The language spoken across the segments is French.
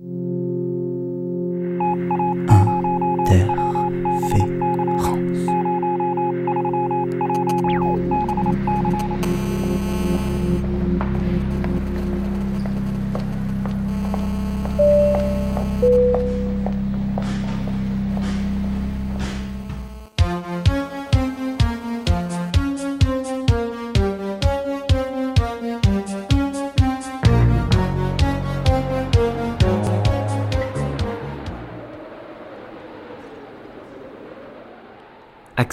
Mm-hmm.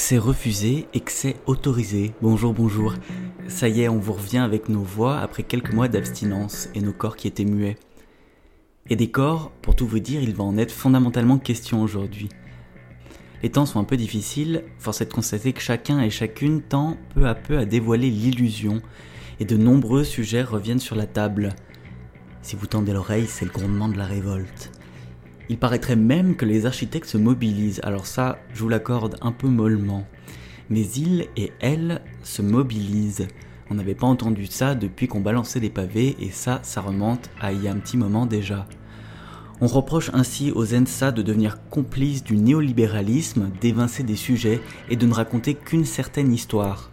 Accès refusé, excès autorisé. Bonjour, bonjour. Ça y est, on vous revient avec nos voix après quelques mois d'abstinence et nos corps qui étaient muets. Et des corps, pour tout vous dire, il va en être fondamentalement question aujourd'hui. Les temps sont un peu difficiles, force est de constater que chacun et chacune tend peu à peu à dévoiler l'illusion, et de nombreux sujets reviennent sur la table. Si vous tendez l'oreille, c'est le grondement de la révolte. Il paraîtrait même que les architectes se mobilisent, alors ça, je vous l'accorde un peu mollement. Mais ils et elles se mobilisent. On n'avait pas entendu ça depuis qu'on balançait des pavés, et ça, ça remonte à il y a un petit moment déjà. On reproche ainsi aux ENSA de devenir complices du néolibéralisme, d'évincer des sujets et de ne raconter qu'une certaine histoire.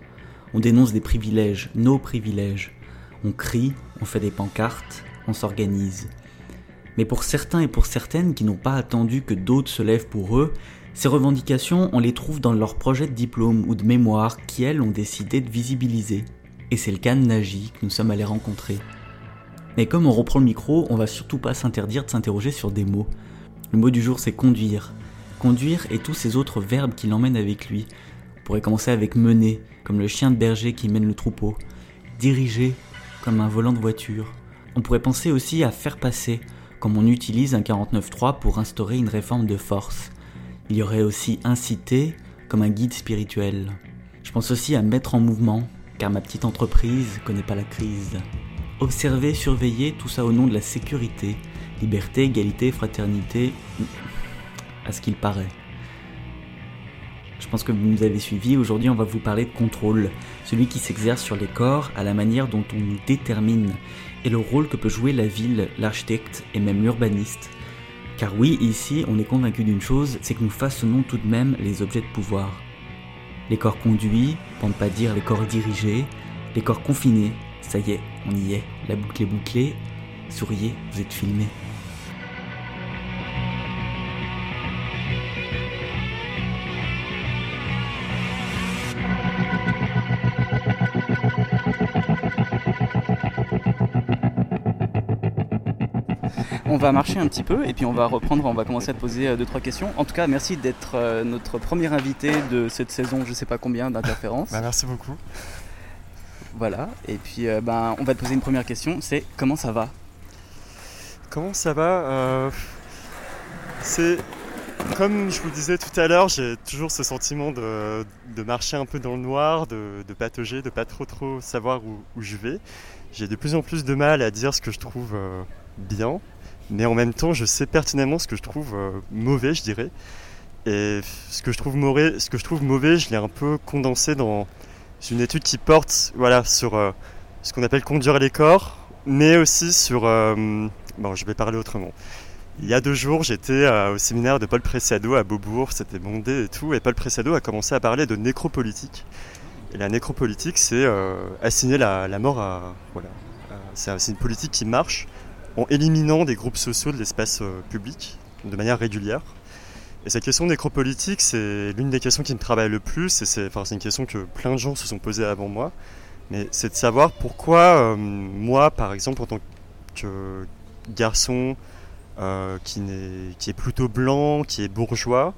On dénonce des privilèges, nos privilèges. On crie, on fait des pancartes, on s'organise. Mais pour certains et pour certaines qui n'ont pas attendu que d'autres se lèvent pour eux, ces revendications, on les trouve dans leurs projets de diplôme ou de mémoire qui, elles, ont décidé de visibiliser. Et c'est le cas de Nagy que nous sommes allés rencontrer. Mais comme on reprend le micro, on va surtout pas s'interdire de s'interroger sur des mots. Le mot du jour c'est conduire. Conduire et tous ces autres verbes qui l'emmènent avec lui. On pourrait commencer avec mener, comme le chien de berger qui mène le troupeau. Diriger, comme un volant de voiture. On pourrait penser aussi à faire passer, comme on utilise un 49.3 pour instaurer une réforme de force. Il y aurait aussi inciter, comme un guide spirituel. Je pense aussi à mettre en mouvement, car ma petite entreprise connaît pas la crise. Observer, surveiller, tout ça au nom de la sécurité, liberté, égalité, fraternité, à ce qu'il paraît. Je pense que vous nous avez suivis, aujourd'hui on va vous parler de contrôle, celui qui s'exerce sur les corps à la manière dont on nous détermine, et le rôle que peut jouer la ville, l'architecte et même l'urbaniste. Car oui, ici, on est convaincu d'une chose, c'est que nous façonnons tout de même les objets de pouvoir. Les corps conduits, pour ne pas dire les corps dirigés, les corps confinés, ça y est, on y est, la boucle est bouclée, souriez, vous êtes filmé. On va marcher un petit peu et puis on va reprendre, on va commencer à te poser euh, deux trois questions. En tout cas, merci d'être euh, notre premier invité de cette saison, je sais pas combien d'interférences. Bah, merci beaucoup. Voilà, et puis euh, ben, on va te poser une première question, c'est comment ça va? Comment ça va? C'est comme je vous disais tout à l'heure, j'ai toujours ce sentiment de, marcher un peu dans le noir, de, de patauger, de pas trop trop savoir où, où je vais. J'ai de plus en plus de mal à dire ce que je trouve bien, mais en même temps, je sais pertinemment ce que je trouve euh, mauvais, je dirais. Et ce que je trouve mauvais, ce que je trouve mauvais, je l'ai un peu condensé dans une étude qui porte, voilà, sur euh, ce qu'on appelle conduire les corps, mais aussi sur, euh, bon, je vais parler autrement. Il y a deux jours, j'étais au séminaire de Paul Pressado à Beaubourg, c'était bondé et tout, et Paul Pressado a commencé à parler de nécropolitique. Et la nécropolitique, c'est assigner la, la, mort à, voilà, c'est une politique qui marche en éliminant des groupes sociaux de l'espace euh, public de manière régulière. Et cette question nécropolitique, c'est l'une des questions qui me travaille le plus, et c'est une question que plein de gens se sont posées avant moi, mais c'est de savoir pourquoi euh, moi, par exemple, en tant que garçon euh, qui, est, plutôt blanc, qui est bourgeois,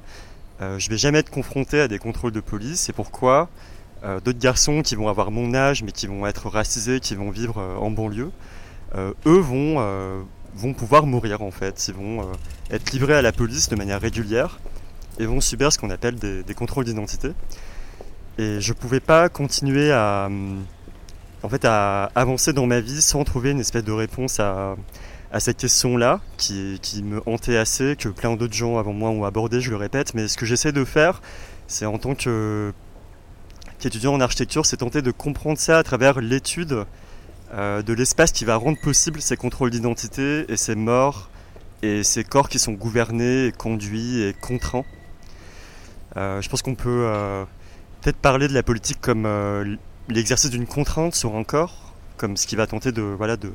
euh, je vais jamais être confronté à des contrôles de police, et pourquoi d'autres garçons qui vont avoir mon âge, mais qui vont être racisés, qui vont vivre en banlieue, eux vont, euh, vont pouvoir mourir en fait. Ils vont euh, être livrés à la police de manière régulière et vont subir ce qu'on appelle des, contrôles d'identité. Et je ne pouvais pas continuer à, en fait, à avancer dans ma vie sans trouver une espèce de réponse à, à cette question-là, qui, qui, me hantait assez, que plein d'autres gens avant moi ont abordé, je le répète. Mais ce que j'essaie de faire, c'est en tant qu'étudiant en architecture, c'est tenter de comprendre ça à travers l'étude euh, de l'espace qui va rendre possible ces contrôles d'identité et ces morts et ces corps qui sont gouvernés, conduits et contraints. Euh, je pense qu'on peut euh, peut-être parler de la politique comme l'exercice d'une contrainte sur un corps, comme ce qui va tenter de, voilà, de,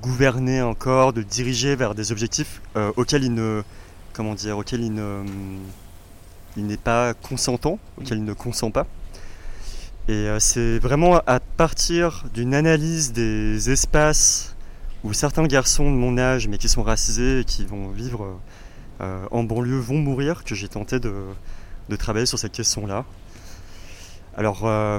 gouverner un corps, de diriger vers des objectifs auxquels il ne, comment dire, auxquels il n'est pas consentant, auquel il ne consent pas. Et c'est vraiment à partir d'une analyse des espaces où certains garçons de mon âge, mais qui sont racisés et qui vont vivre en banlieue, vont mourir, que j'ai tenté de, de travailler sur cette question-là. Alors, euh,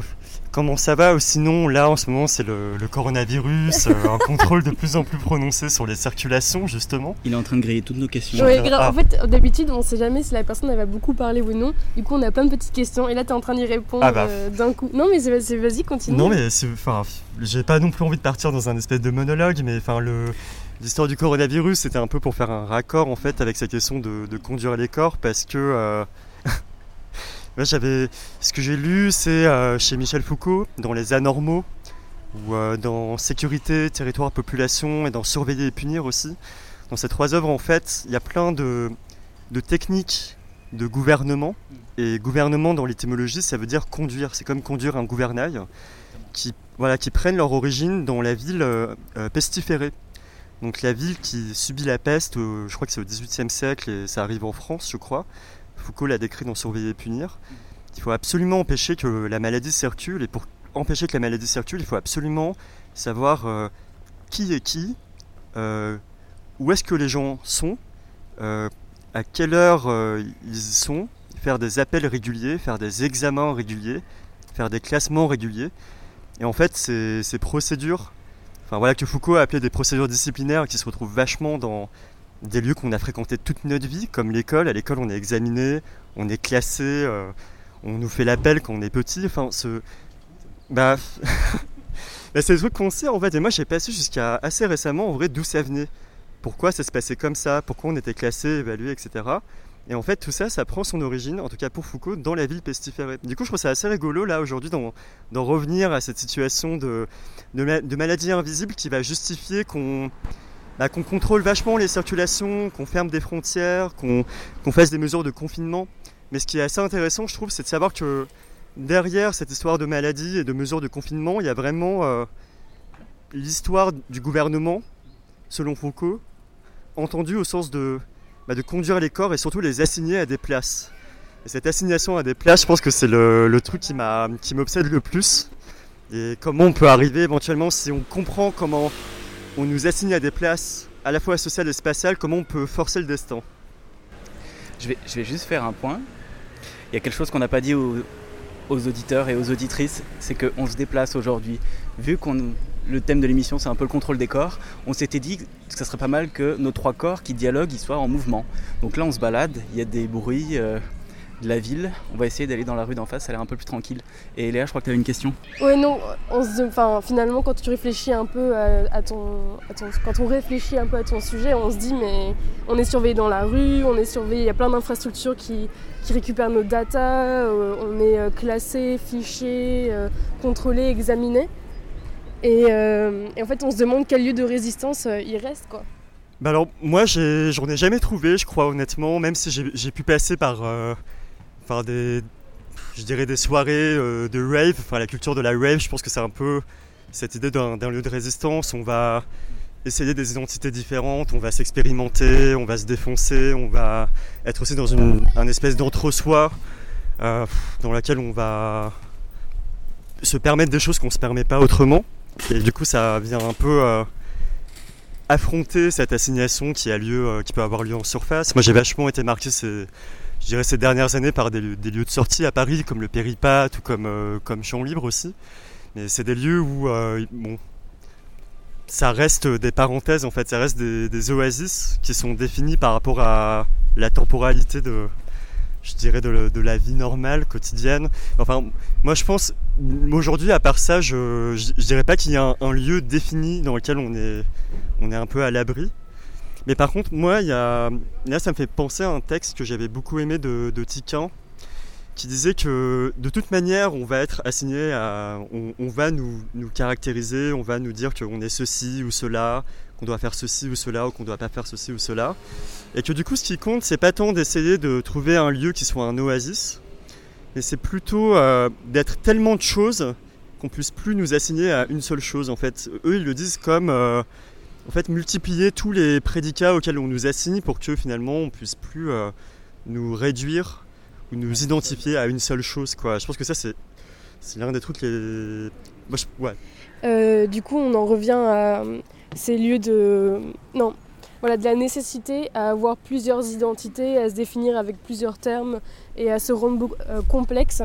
comment ça va Sinon, là, en ce moment, c'est le, coronavirus, euh, un contrôle de plus en plus prononcé sur les circulations, justement. Il est en train de griller toutes nos questions. Oui, En ah. fait, d'habitude, on ne sait jamais si la personne elle va beaucoup parler ou non. Du coup, on a plein de petites questions et là, tu es en train d'y répondre ah bah. euh, d'un coup. Non, mais vas-y, continue. Non, mais enfin, j'ai pas non plus envie de partir dans un espèce de monologue, mais enfin, le. L'histoire du coronavirus, c'était un peu pour faire un raccord en fait avec cette question de, conduire les corps parce que j'avais, ce que j'ai lu, c'est euh, chez Michel Foucault, dans Les Anormaux, ou euh, dans Sécurité, Territoire, Population, et dans Surveiller et Punir aussi. Dans ces trois œuvres, en fait, il y a plein de, techniques de gouvernement. Et gouvernement, dans l'étymologie, ça veut dire conduire. C'est comme conduire un gouvernail, qui, voilà, qui prennent leur origine dans la ville euh, pestiférée. Donc la ville qui subit la peste, je crois que c'est au XVIIIe siècle, et ça arrive en France, je crois. Foucault l'a décrit dans Surveiller et punir. Il faut absolument empêcher que la maladie circule, et pour empêcher que la maladie circule, il faut absolument savoir euh, qui est qui, euh, où est-ce que les gens sont, euh, à quelle heure ils sont, faire des appels réguliers, faire des examens réguliers, faire des classements réguliers. Et en fait, ces, ces procédures, enfin voilà que Foucault a appelé des procédures disciplinaires qui se retrouvent vachement dans des lieux qu'on a fréquentés toute notre vie, comme l'école. À l'école, on est examiné, on est classé, euh, on nous fait l'appel quand on est petit. Enfin, ce. Bah. bah c'est des trucs qu'on sait en fait. Et moi, j'ai passé jusqu'à assez récemment, en vrai, d'où ça venait. Pourquoi ça se passait comme ça, pourquoi on était classé, évalué, etc. Et en fait, tout ça, ça prend son origine, en tout cas pour Foucault, dans la ville pestiférée. Du coup, je trouve ça assez rigolo, là, aujourd'hui, d'en revenir à cette situation de, maladie invisible qui va justifier qu'on bah, qu'on contrôle vachement les circulations, qu'on ferme des frontières, qu'on fasse des mesures de confinement. Mais ce qui est assez intéressant, je trouve, c'est de savoir que derrière cette histoire de maladie et de mesures de confinement, il y a vraiment euh, l'histoire du gouvernement, selon Foucault, entendue au sens de, bah, de conduire les corps et surtout les assigner à des places. Et cette assignation à des places, je pense que c'est le, le, truc qui m'obsède le plus. Et comment on peut arriver éventuellement, si on comprend comment on nous assigne à des places à la fois sociales et spatiales, comment on peut forcer le destin? Je vais, juste faire un point. Il y a quelque chose qu'on n'a pas dit aux, auditeurs et aux auditrices, c'est qu'on se déplace aujourd'hui. Vu qu'on le thème de l'émission c'est un peu le contrôle des corps, on s'était dit que ça serait pas mal que nos trois corps qui dialoguent ils soient en mouvement. Donc là on se balade, il y a des bruits, euh, de la ville. On va essayer d'aller dans la rue d'en face, ça a l'air un peu plus tranquille. Et Léa, je crois que tu as une question. Ouais, non, on se, enfin, finalement, quand tu réfléchis un peu à, ton, Quand on réfléchit un peu à ton sujet, on se dit, mais on est surveillé dans la rue, on est surveillé, il y a plein d'infrastructures qui, qui récupèrent nos datas, euh, on est euh, classé, fiché, euh, contrôlé, examiné. Et, en fait, on se demande quel lieu de résistance il reste, quoi. Bah alors moi j'en ai, jamais trouvé je crois honnêtement même si j'ai pu passer par enfin des, je dirais des soirées euh, de rave, enfin la culture de la rave, je pense que c'est un peu cette idée d'un lieu de résistance. On va essayer des identités différentes, on va s'expérimenter, on va se défoncer, on va être aussi dans une un espèce d'entre-soi euh, dans laquelle on va se permettre des choses qu'on ne se permet pas autrement. Et du coup, ça vient un peu euh, affronter cette assignation qui a lieu, qui peut avoir lieu en surface. Moi, j'ai vachement été marqué ces, je dirais ces dernières années par des, lieux de sortie à Paris comme le Péripat ou comme, euh, comme Champ Libre aussi. Mais c'est des lieux où euh, bon, ça reste des parenthèses en fait, ça reste des, oasis qui sont définies par rapport à la temporalité de, je dirais, de, la vie normale, quotidienne. Enfin, moi je pense, aujourd'hui à part ça, je, je, dirais pas qu'il y a un, un, lieu défini dans lequel on est, on est un peu à l'abri. Mais par contre, moi, y a... là, ça me fait penser à un texte que j'avais beaucoup aimé de, de Tiquin, qui disait que de toute manière, on va être assigné à. On, va nous, caractériser, on va nous dire qu'on est ceci ou cela, qu'on doit faire ceci ou cela, ou qu'on ne doit pas faire ceci ou cela. Et que du coup, ce qui compte, c'est pas tant d'essayer de trouver un lieu qui soit un oasis, mais c'est plutôt euh, d'être tellement de choses qu'on puisse plus nous assigner à une seule chose. En fait, eux, ils le disent comme. Euh, en fait, multiplier tous les prédicats auxquels on nous assigne pour que finalement on puisse plus euh, nous réduire ou nous identifier à une seule chose. Quoi. Je pense que ça, c'est, l'un des trucs les. ouais. Euh, du coup, on en revient à ces lieux de. Non, voilà, de la nécessité à avoir plusieurs identités, à se définir avec plusieurs termes et à se rendre euh, complexe.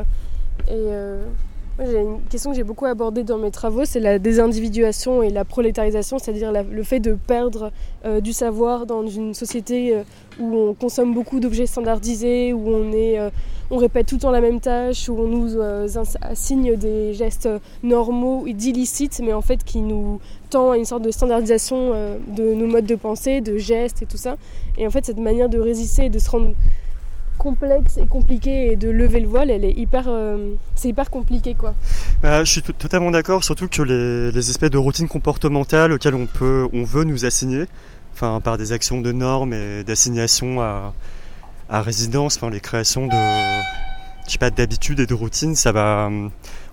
Et j'ai une question que j'ai beaucoup abordée dans mes travaux, c'est la désindividuation et la prolétarisation, c'est-à-dire le fait de perdre euh, du savoir dans une société euh, où on consomme beaucoup d'objets standardisés, où on, est, euh, on répète tout le temps la même tâche, où on nous assigne des gestes normaux et d'illicites, mais en fait qui nous tend à une sorte de standardisation de nos modes de pensée, de gestes et tout ça. Et en fait, cette manière de résister et de se rendre complexe et compliqué et de lever le voile, elle est hyper, euh, c'est hyper compliqué quoi. Bah, je suis totalement d'accord, surtout que les, les, espèces de routines comportementales auxquelles on peut, on veut nous assigner, enfin par des actions de normes et d'assignation à, à résidence, enfin les créations de, je sais pas, d'habitudes et de routines, ça va,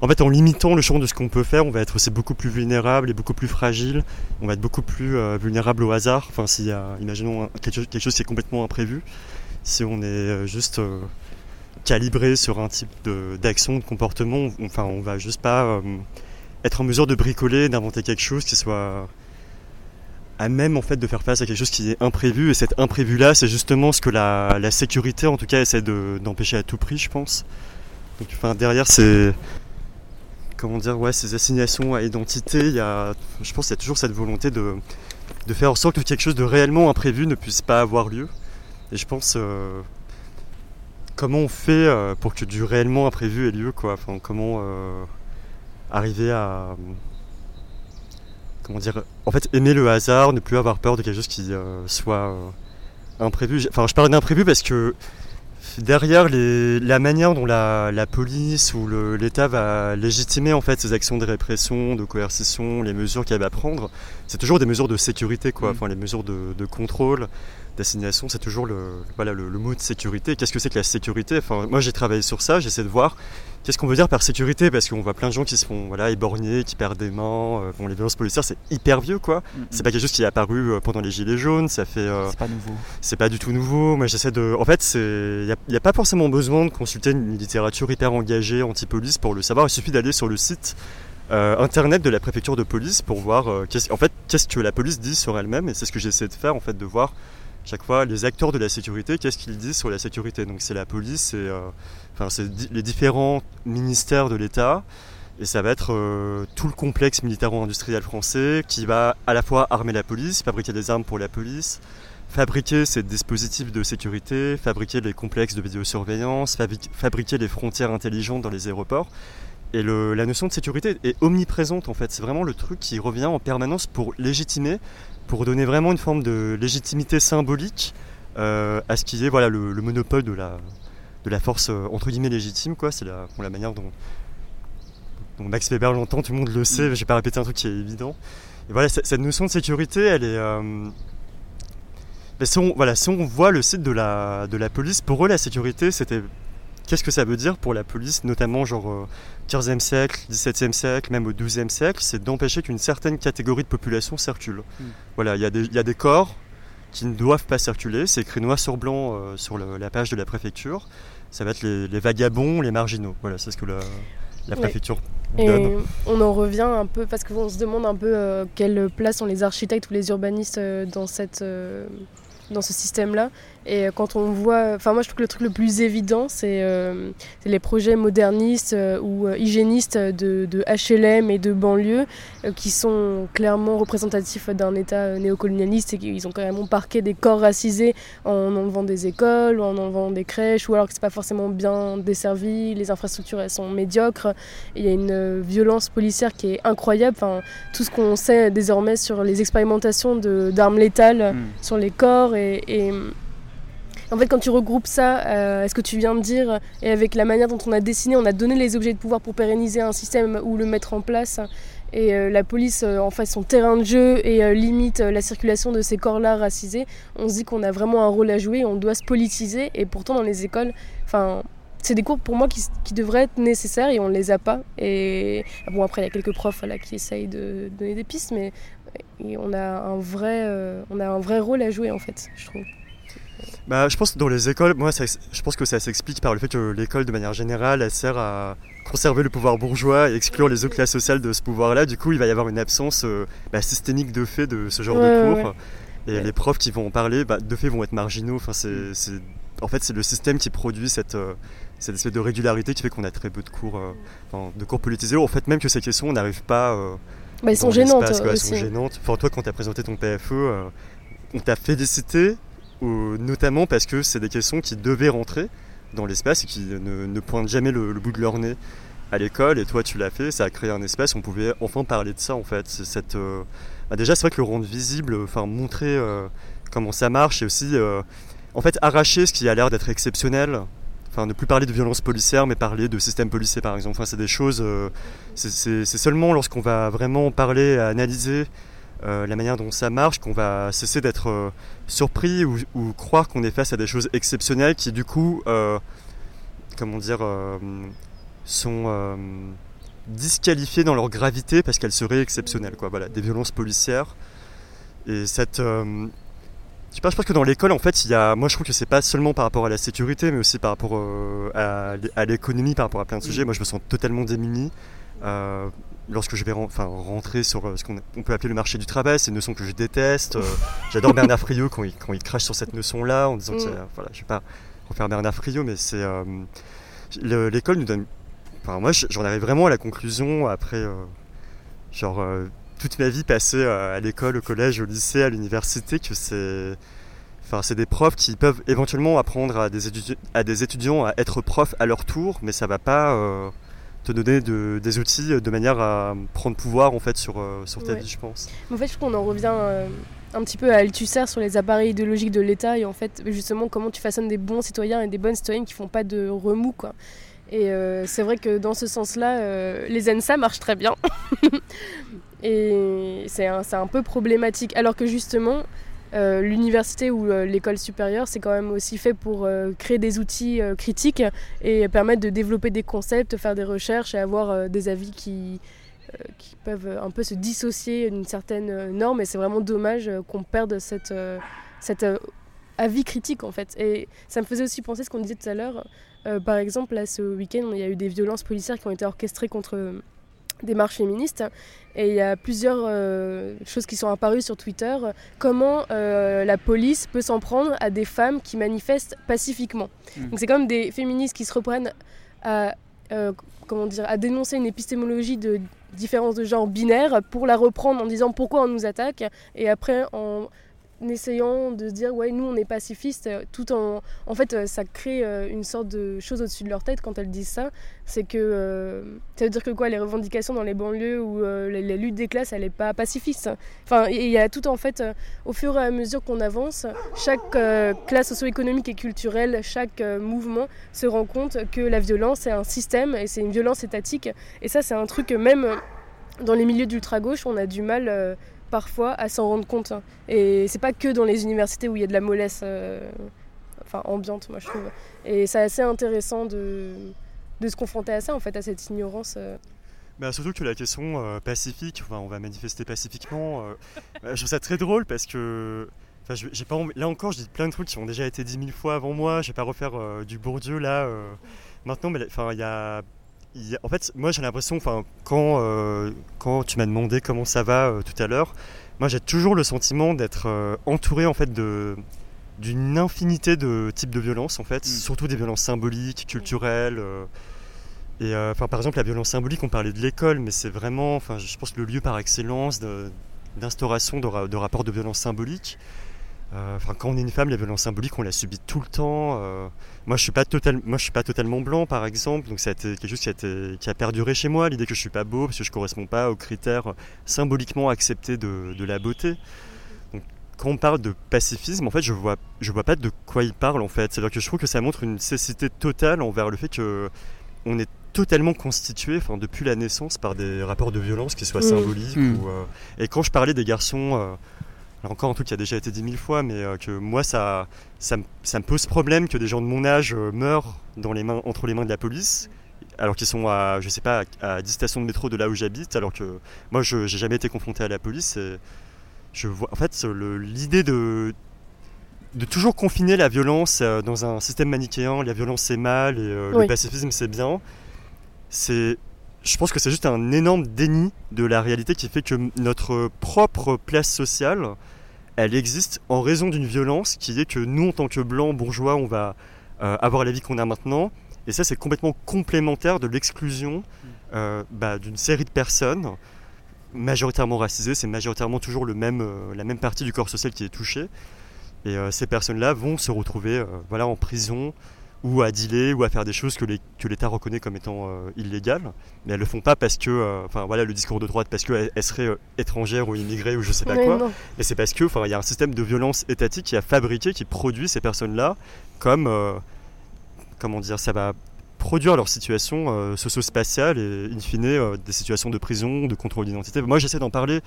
en fait, en limitant le champ de ce qu'on peut faire, on va être aussi beaucoup plus vulnérable et beaucoup plus fragile. On va être beaucoup plus euh, vulnérable au hasard. Enfin, s'il y a, imaginons quelque chose qui est complètement imprévu si on est euh, juste euh, calibré sur un type d'action, de, comportement, on, enfin, on va juste pas euh, être en mesure de bricoler, d'inventer quelque chose qui soit à même en fait de faire face à quelque chose qui est imprévu. Et cet imprévu là, c'est justement ce que la, sécurité, en tout cas, essaie d'empêcher à tout prix, je pense. Donc, enfin, derrière, c'est comment dire, ouais, ces assignations à identité, il y a, je pense, qu'il y a toujours cette volonté de, de faire en sorte que quelque chose de réellement imprévu ne puisse pas avoir lieu. Et je pense euh, comment on fait euh, pour que du réellement imprévu ait lieu, quoi. Enfin, comment euh, arriver à comment dire, en fait, aimer le hasard, ne plus avoir peur de quelque chose qui soit imprévu. Enfin, je parle d'imprévu parce que derrière la manière dont la, police ou l'État va légitimer en fait ces actions de répression, de coercition, les mesures qu'elle va prendre, c'est toujours des mesures de sécurité, quoi. Mm. Enfin, les mesures de, de contrôle d'assignation, c'est toujours le, voilà, le, mot de sécurité. Qu'est-ce que c'est que la sécurité? Enfin, Moi j'ai travaillé sur ça, j'essaie de voir qu'est-ce qu'on veut dire par sécurité, parce qu'on voit plein de gens qui se font voilà, éborgner, qui perdent des mains. Euh, bon, les violences policières c'est hyper vieux quoi. Mm-hmm. C'est pas quelque chose qui est apparu euh, pendant les Gilets jaunes, ça fait. Euh, c'est pas nouveau. C'est pas du tout nouveau. Moi j'essaie de. En fait, il n'y a, a, pas forcément besoin de consulter une littérature hyper engagée anti-police pour le savoir. Il suffit d'aller sur le site. internet de la préfecture de police pour voir en fait qu'est-ce que la police dit sur elle-même et c'est ce que j'essaie de faire en fait de voir chaque fois les acteurs de la sécurité, qu'est-ce qu'ils disent sur la sécurité? Donc c'est la police, c'est euh, les différents ministères de l'État, et ça va être euh, tout le complexe militaro-industriel français qui va à la fois armer la police, fabriquer des armes pour la police, fabriquer ces dispositifs de sécurité, fabriquer les complexes de vidéosurveillance, fabriquer les frontières intelligentes dans les aéroports. Et la notion de sécurité est omniprésente en fait. C'est vraiment le truc qui revient en permanence pour légitimer pour donner vraiment une forme de légitimité symbolique euh, à ce qui est voilà, le, monopole de la, de la force euh, entre guillemets légitime. Quoi. C'est la, la manière dont, Max Weber l'entend, tout le monde le sait, mm. je vais pas répéter un truc qui est évident. Et voilà, cette notion de sécurité, elle est... Euh, si, on, voilà, si on voit le site de la, de la police, pour eux la sécurité c'était Qu'est-ce que ça veut dire pour la police, notamment genre 15e euh, siècle, 17e siècle, même au 12e siècle C'est d'empêcher qu'une certaine catégorie de population circule. Hmm. Voilà, il y, y, a des corps qui ne doivent pas circuler, c'est écrit noir sur blanc euh, sur la page de la préfecture. Ça va être les, vagabonds, les marginaux. Voilà, c'est ce que la, préfecture donne. Et on en revient un peu, parce qu'on se demande un peu euh, quelle place ont les architectes ou les urbanistes dans, cette, dans ce système-là. Et quand on voit, enfin moi je trouve que le truc le plus évident c'est euh, les projets modernistes euh, ou euh, hygiénistes de, de, HLM et de banlieue qui sont clairement représentatifs d'un État néocolonialiste et qu'ils ont carrément parqué des corps racisés en enlevant des écoles ou en enlevant des crèches ou alors que c'est pas forcément bien desservi, les infrastructures elles sont médiocres, il y a une violence policière qui est incroyable, enfin tout ce qu'on sait désormais sur les expérimentations d'armes létales mm. sur les corps et, et En fait, quand tu regroupes ça à ce que tu viens de dire, et avec la manière dont on a dessiné, on a donné les objets de pouvoir pour pérenniser un système ou le mettre en place, et la police en fait son terrain de jeu et limite la circulation de ces corps-là racisés, on se dit qu'on a vraiment un rôle à jouer, on doit se politiser, et pourtant dans les écoles, enfin c'est des cours pour moi qui, devraient être nécessaires et on ne les a pas. Et bon, après, il y a quelques profs là, qui essayent de donner des pistes, mais on, a un vrai, euh, on a un vrai rôle à jouer en fait, je trouve. Bah, je pense que dans les écoles, moi, je pense que ça s'explique par le fait que l'école, de manière générale, elle sert à conserver le pouvoir bourgeois et exclure les autres classes sociales de ce pouvoir-là. Du coup, il va y avoir une absence euh, bah, systémique de fait de ce genre de cours. Et les profs qui vont en parler, bah, de fait, vont être marginaux. Enfin, c'est, en fait, c'est le système qui produit cette, euh, cette espèce de régularité qui fait qu'on a très peu de cours, euh, de cours politisés. En fait, même que ces questions, on n'arrive pas. Euh, bah, elles sont gênantes. elles sont gênantes. Enfin, toi, quand tu as présenté ton PFE, on t'a félicité, notamment parce que c'est des questions qui devaient rentrer dans l'espace et qui ne, pointent jamais le, bout de leur nez à l'école. Et toi, tu l'as fait, ça a créé un espace, on pouvait enfin parler de ça en fait. Cette, bah, déjà, c'est vrai que le rendre visible, enfin montrer comment ça marche et aussi en fait arracher ce qui a l'air d'être exceptionnel Enfin, ne plus parler de violence policière, mais parler de système policier, par exemple. Enfin, c'est des choses. Euh, c'est seulement lorsqu'on va vraiment parler, analyser euh, la manière dont ça marche, qu'on va cesser d'être euh, surpris ou, croire qu'on est face à des choses exceptionnelles qui, du coup, comment dire, sont disqualifiées dans leur gravité parce qu'elles seraient exceptionnelles. Quoi. Voilà, des violences policières. Et cette je sais je pense que dans l'école, en fait, il y a, moi je trouve que c'est pas seulement par rapport à la sécurité, mais aussi par rapport euh, à, l'économie, par rapport à plein de sujets. Mm. Moi je me sens totalement démuni. Euh, lorsque je vais enfin, rentrer sur euh, ce qu'on peut appeler le marché du travail, c'est une notion que je déteste. J'adore Bernard Friot quand il, quand il, crache sur cette notion-là en disant que, mm. voilà, je vais pas refaire Bernard Friot, mais c'est l'école nous donne. Enfin, moi, j'en arrive vraiment à la conclusion après, genre toute ma vie passée euh, à l'école, au collège, au lycée, à l'université, que c'est Enfin, c'est des profs qui peuvent éventuellement apprendre à des, à des, étudiants à être profs à leur tour, mais ça va pas euh, te donner de, des outils de manière à prendre pouvoir en fait sur, euh, sur ta vie, je pense. En fait, je trouve qu'on en revient un petit peu à Althusser sur les appareils idéologiques de l'État et en fait, justement, comment tu façonnes des bons citoyens et des bonnes citoyennes qui font pas de remous, quoi. Et c'est vrai que dans ce sens-là, les ENSA marchent très bien. Et c'est un, un, peu problématique. Alors que justement, euh, l'université ou euh, l'école supérieure, c'est quand même aussi fait pour euh, créer des outils critiques et permettre de développer des concepts, faire des recherches et avoir des avis qui, qui peuvent un peu se dissocier d'une certaine norme. Et c'est vraiment dommage qu'on perde cette, cette avis critique en fait. Et ça me faisait aussi penser ce qu'on disait tout à l'heure. par exemple, là, ce week-end, il y a eu des violences policières qui ont été orchestrées contre des marches féministes. Et il y a plusieurs euh, choses qui sont apparues sur Twitter. Comment euh, la police peut s'en prendre à des femmes qui manifestent pacifiquement. Hmm. Donc c'est comme des féministes qui se reprennent à, euh, comment dire, à dénoncer une épistémologie de différence de genre binaire pour la reprendre en disant pourquoi on nous attaque et après en essayant de se dire ouais nous on est pacifistes tout en en fait euh, ça crée euh, une sorte de chose au-dessus de leur tête quand elles disent ça. C'est que euh, ça veut dire que quoi les revendications dans les banlieues ou la, lutte des classes elle est pas pacifiste. Enfin il y a tout en fait au fur et à mesure qu'on avance chaque classe socio-économique et culturelle chaque mouvement se rend compte que la violence est un système et c'est une violence étatique. Et ça c'est un truc même dans les milieux d'ultra gauche on a du mal parfois à s'en rendre compte. Hein. Et c'est pas que dans les universités où il y a de la mollesse euh, enfin, ambiante, moi je trouve. Et c'est assez intéressant de, de, se confronter à ça, en fait, à cette ignorance. Euh. Bah, surtout que la question euh, pacifique, enfin, on va manifester pacifiquement, bah, je trouve ça très drôle parce que. j'ai pas, là encore, je dis plein de trucs qui ont déjà été dit mille fois avant moi. Je vais pas refaire du Bourdieu là. maintenant, mais enfin, il y a en fait, moi j'ai l'impression, enfin, quand, euh, quand tu m'as demandé comment ça va euh, tout à l'heure, moi j'ai toujours le sentiment d'être euh, entouré en fait de d'une infinité de types de violences en fait, mm. surtout des violences symboliques, culturelles. et enfin, par exemple, la violence symbolique, on parlait de l'école, mais c'est vraiment, enfin, je pense le lieu par excellence d'instauration de, de rapports de violence symbolique. Euh, quand on est une femme, la violence symbolique, on la subit tout le temps. Euh. moi, je suis pas moi, je suis pas totalement blanc, par exemple, donc ça a été quelque chose qui a, qui a perduré chez moi, l'idée que je suis pas beau parce que je correspond pas aux critères symboliquement acceptés de, la beauté. quand on parle de pacifisme, en fait, je vois, je vois pas de quoi il parle en fait. C'est-à-dire que je trouve que ça montre une cécité totale envers le fait que on est totalement constitué, enfin depuis la naissance, par des rapports de violence qui soient Mm. symboliques. Mm. Ou, euh, et quand je parlais des garçons, euh, là encore un truc qui a déjà été dit mille fois, mais euh, que moi ça, ça, me- ça me pose problème que des gens de mon âge euh, meurent dans les mains, entre les mains de la police. Alors qu'ils sont à, je sais pas, à, à 10 stations de métro de là où j'habite, alors que moi je n'ai jamais été confronté à la police. Et je vois, en fait, l'idée de, de toujours confiner la violence euh, dans un système manichéen, la violence c'est mal et Oui. le pacifisme c'est bien, c'est, je pense que c'est juste un énorme déni de la réalité qui fait que notre propre place sociale, elle existe en raison d'une violence qui est que nous, en tant que blancs bourgeois, on va euh, avoir la vie qu'on a maintenant. Et ça, c'est complètement complémentaire de l'exclusion euh, bah, d'une série de personnes majoritairement racisées. C'est majoritairement toujours le même, euh, la même partie du corps social qui est touchée. Et ces personnes-là vont se retrouver voilà, en prison ou à dealer ou à faire des choses que les- que l'État reconnaît comme étant euh, illégales. Mais elles le font pas parce que, euh, enfin voilà, le discours de droite, parce qu'elles elles seraient euh, étrangères ou immigrées ou je sais pas quoi. non. Et c'est parce que, enfin, il y a un système de violence étatique qui a fabriqué, qui produit ces personnes-là comme, comment dire, ça va produire leur situation socio-spatiale et, in fine, des situations de prison, de contrôle d'identité. Moi, j'essaie d'en parler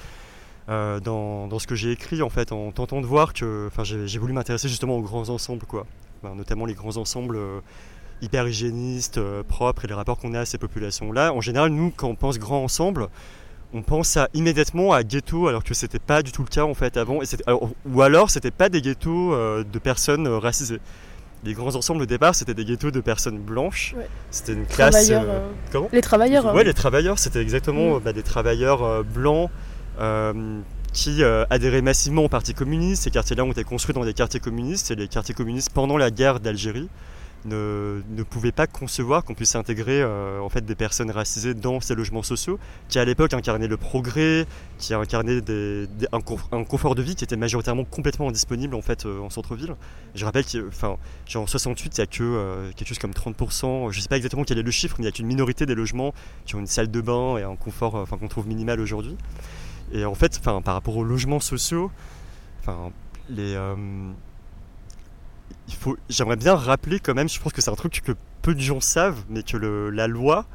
dans, dans ce que j'ai écrit, en fait, en tentant de voir que, enfin, j'ai j'ai voulu m'intéresser justement aux grands ensembles, quoi. Enfin, notamment les grands ensembles euh, hyper hygiénistes, euh, propres et les rapports qu'on a à ces populations-là. En général, nous, quand on pense grand ensemble, on pense à, immédiatement à ghetto alors que c'était pas du tout le cas en fait avant et alors- ou alors c'était pas des ghettos euh, de personnes euh, racisées les grands ensembles au départ c'était des ghettos de personnes blanches Ouais. c'était une classe euh, comment Les travailleurs. ouais hein. les travailleurs c'était exactement Mm. bah, des travailleurs blancs qui euh, adhéraient massivement au parti communiste ces quartiers là ont été construits dans des quartiers communistes et les quartiers communistes pendant la guerre d'Algérie ne, ne pouvaient pas concevoir qu'on puisse intégrer euh, en fait des personnes racisées dans ces logements sociaux qui à l'époque incarnaient le progrès, qui incarnaient un, conf- un confort de vie qui était majoritairement complètement indisponible en fait euh, en centre-ville. Je rappelle qu'en en 68 il y a que euh, quelque chose comme 30%, je sais pas exactement quel est le chiffre, mais il y a qu'une minorité des logements qui ont une salle de bain et un confort qu'on trouve minimal aujourd'hui. Et en fait, enfin, par rapport aux logements sociaux, enfin, les, euh, il faut, j'aimerais bien rappeler quand même, je pense que c'est un truc que peu de gens savent, mais que le- la loi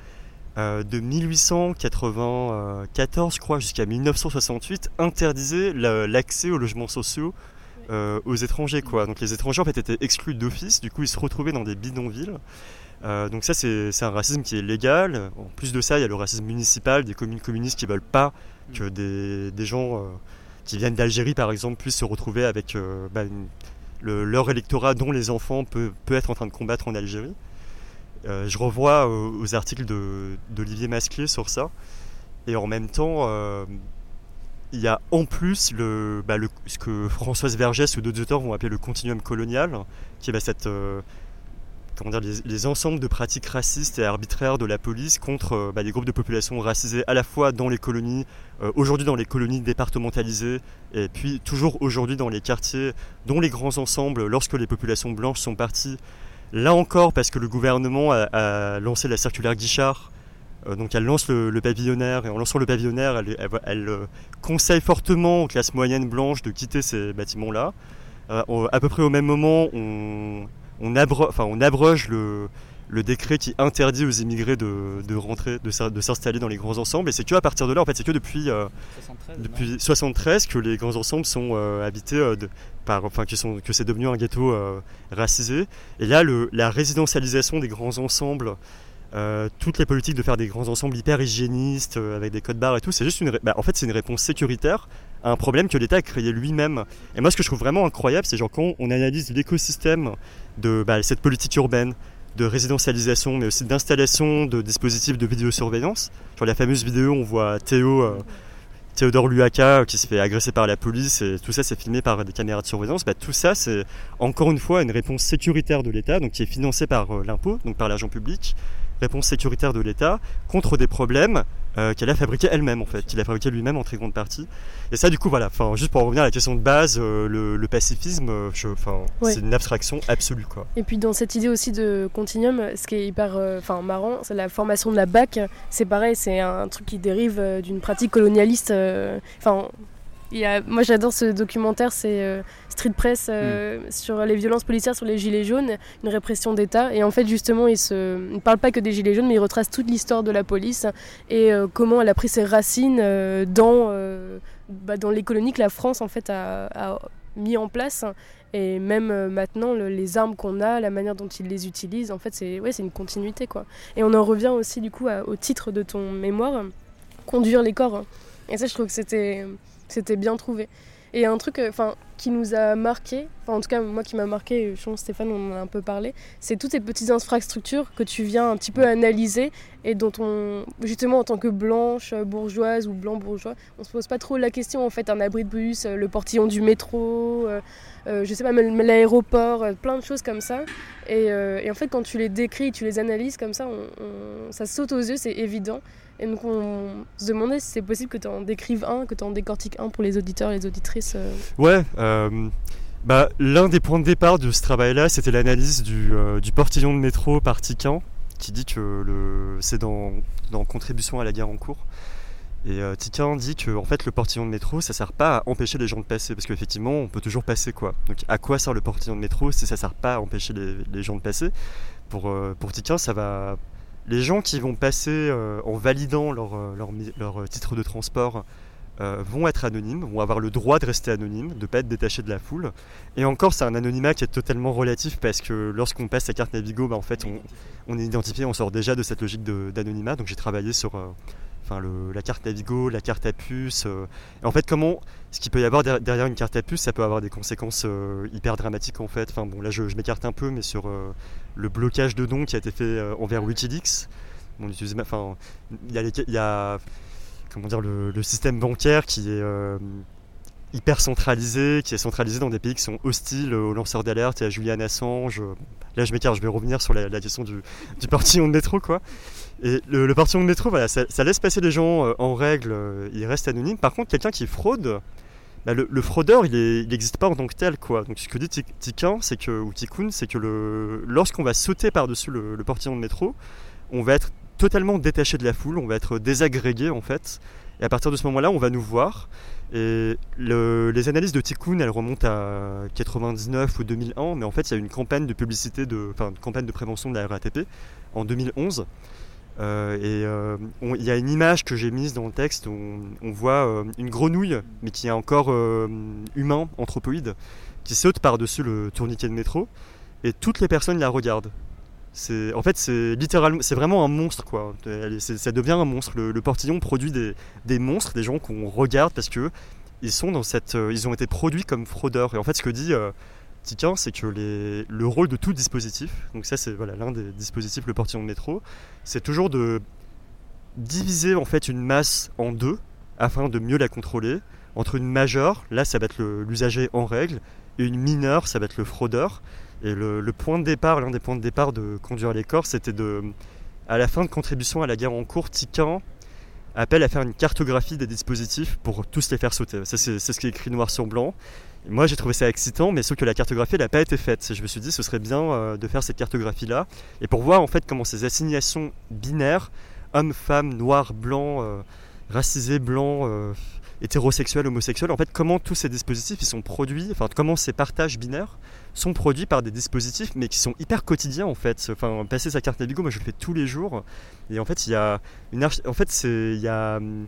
euh, de 1894, je crois, jusqu'à 1968, interdisait la- l'accès aux logements sociaux euh, aux étrangers. Quoi. Donc les étrangers en fait étaient exclus d'office, du coup ils se retrouvaient dans des bidonvilles. Euh, donc ça c'est un racisme qui est légal. En plus de ça, il y a le racisme municipal, des communes communistes qui veulent pas que des, des gens euh, qui viennent d'Algérie par exemple puissent se retrouver avec euh, bah, une- le- leur électorat dont les enfants peuvent peut être en train de combattre en Algérie. Je revois aux articles d'Olivier Masclé sur ça. Et en même temps, il y a en plus le, bah, le- ce que Françoise Vergès ou d'autres auteurs vont appeler le continuum colonial, qui est bah, cette, les, les ensembles de pratiques racistes et arbitraires de la police contre euh, bah, des groupes de population racisées à la fois dans les colonies, euh, aujourd'hui dans les colonies départementalisées, et puis toujours aujourd'hui dans les quartiers dont les grands ensembles, lorsque les populations blanches sont parties, là encore parce que le gouvernement a, lancé la circulaire Guichard, euh, donc elle lance le, pavillonnaire, et en lançant le pavillonnaire, elle, elle, euh, conseille fortement aux classes moyennes blanches de quitter ces bâtiments-là. À peu près au même moment, on, on, abro- enfin, on abroge le, le décret qui interdit aux immigrés de, de rentrer, de, s'in- de s'installer dans les grands ensembles. Et c'est que à partir de là, en fait, c'est que depuis, euh, 73, depuis 73 que les grands ensembles sont euh, habités euh, de, par, enfin, que, sont, que c'est devenu un ghetto euh, racisé. Et là, le, la résidentialisation des grands ensembles, toutes les politiques de faire des grands ensembles hyper hygiénistes avec des codes barres et tout, c'est juste une, bah, en fait, c'est une réponse sécuritaire un problème que l'État a créé lui-même. Et moi, ce que je trouve vraiment incroyable, c'est genre quand on analyse l'écosystème de bah, cette politique urbaine, de résidentialisation, mais aussi d'installation de dispositifs de vidéosurveillance. Sur la fameuse vidéo, on voit Théo, euh, Théodore Luaka euh, qui se fait agresser par la police, et tout ça c'est filmé par des caméras de surveillance. Bah, tout ça, c'est encore une fois une réponse sécuritaire de l'État, donc qui est financée par euh, l'impôt, donc par l'argent public, réponse sécuritaire de l'État contre des problèmes euh, qu'elle a fabriqués elle-même en fait, qu'il a fabriqué lui-même en très grande partie. Et ça, du coup, voilà. Enfin, juste pour en revenir à la question de base, euh, le, le pacifisme, euh, enfin, Ouais. c'est une abstraction absolue, quoi. Et puis dans cette idée aussi de continuum, ce qui est hyper enfin, marrant, c'est la formation de la BAC. C'est pareil, c'est un truc qui dérive d'une pratique colonialiste. Euh, moi j'adore ce documentaire, c'est euh, Street Press euh, mm. sur les violences policières sur les gilets jaunes, une répression d'État. Et en fait justement, il ne parle pas que des gilets jaunes, mais il retrace toute l'histoire de la police et comment elle a pris ses racines dans, bah, dans les colonies que la France en fait a, mis en place. Et même maintenant, les armes qu'on a, la manière dont ils les utilisent, en fait, c'est ouais, une continuité. quoi. Et on en revient aussi du coup au titre de ton mémoire, Conduire les corps. Et ça, je trouve que c'était c'était bien trouvé. Et un truc enfin, qui nous a marqué, en tout cas moi qui m'a marqué, je pense Stéphane on en a un peu parlé, c'est toutes ces petites infrastructures que tu viens un petit peu analyser et dont on, justement en tant que blanche, bourgeoise ou blanc bourgeois, on se pose pas trop la question en fait, un abri de bus, le portillon du métro, euh, euh, je sais pas, même l'aéroport, euh, plein de choses comme ça. Et, en fait quand tu les décris, tu les analyses comme ça, ça saute aux yeux, c'est évident. Et donc on se demandait si c'est possible que tu en décrives un, que tu en décortiques un pour les auditeurs et les auditrices. Euh. Ouais, euh, bah, l'un des points de départ de ce travail-là, c'était l'analyse du, euh, portillon de métro par Tican, qui dit que le, c'est dans, dans, Contribution à la guerre en cours. Et euh, Tican dit que en fait, le portillon de métro, ça sert pas à empêcher les gens de passer, parce qu'effectivement, on peut toujours passer quoi. Donc à quoi sert le portillon de métro si ça sert pas à empêcher les, gens de passer? Pour, pour Tican, ça va les gens qui vont passer euh, en validant leur, euh, leur, titre de transport euh, vont être anonymes, vont avoir le droit de rester anonymes, de ne pas être détachés de la foule. Et encore, c'est un anonymat qui est totalement relatif parce que lorsqu'on passe sa carte Navigo, bah, en fait, on, est identifié, on sort déjà de cette logique d'anonymat. Donc j'ai travaillé sur enfin la carte Navigo, la carte à puce. Euh, en fait, comment ce qu'il peut y avoir derrière une carte à puce, ça peut avoir des conséquences euh, hyper dramatiques en fait. Enfin bon, là je, m'écarte un peu, mais sur euh, le blocage de dons qui a été fait envers Wikileaks, bon, enfin il y, a, comment dire le, système bancaire qui est hyper centralisé, qui est centralisé dans des pays qui sont hostiles aux lanceurs d'alerte et à Julian Assange. Là, je m'écarte, je vais revenir sur la, question du, du portillon de métro, quoi. Et le, le portillon de métro, voilà, ça, laisse passer les gens euh, en règle, euh, il reste anonyme. Par contre, quelqu'un qui fraude, bah, le, fraudeur, il n'existe pas en tant que tel, quoi. Donc, ce que dit Tikan, c'est que, ou c'est que le, lorsqu'on va sauter par-dessus le, portillon de métro, on va être totalement détaché de la foule, on va être désagrégué, en fait. Et à partir de ce moment-là, on va nous voir. Les analyses de Tikkun, elles remontent à 99 ou 2001, mais en fait, il y a une campagne de publicité, une campagne de prévention de la RATP en 2011 euh, et euh, il y a une image que j'ai mise dans le texte où on, voit euh, une grenouille, mais qui est encore humain, anthropoïde, qui saute par-dessus le tourniquet de métro, et toutes les personnes la regardent. C'est, en fait, c'est littéralement, c'est vraiment un monstre, quoi. ça devient un monstre. Le, portillon produit des, monstres, des gens qu'on regarde parce que ils sont dans cette, ils ont été produits comme fraudeurs. Et en fait, ce que dit Tikan, c'est que le rôle de tout dispositif, donc ça c'est voilà, l'un des dispositifs, le portillon de métro, c'est toujours de diviser en fait une masse en deux afin de mieux la contrôler. Entre une majeure, là ça va être l'usager en règle, et une mineure, ça va être le fraudeur. Et le, point de départ, l'un des points de départ de conduire les corps, c'était de, à la fin de contribution à la guerre en cours, Tikan appelle à faire une cartographie des dispositifs pour tous les faire sauter. C'est ce qui est écrit noir sur blanc. Moi j'ai trouvé ça excitant, mais sauf que la cartographie n'a pas été faite. Je me suis dit ce serait bien euh, de faire cette cartographie-là, et pour voir en fait comment ces assignations binaires, homme, femme, noir, blanc, euh, racisé, blanc, euh, hétérosexuel, homosexuel, en fait comment tous ces dispositifs ils sont produits, enfin comment ces partages binaires sont produits par des dispositifs mais qui sont hyper quotidiens en fait. Enfin passer sa carte Navigo, moi je le fais tous les jours, et en fait il y a une en fait c'est il y a hum,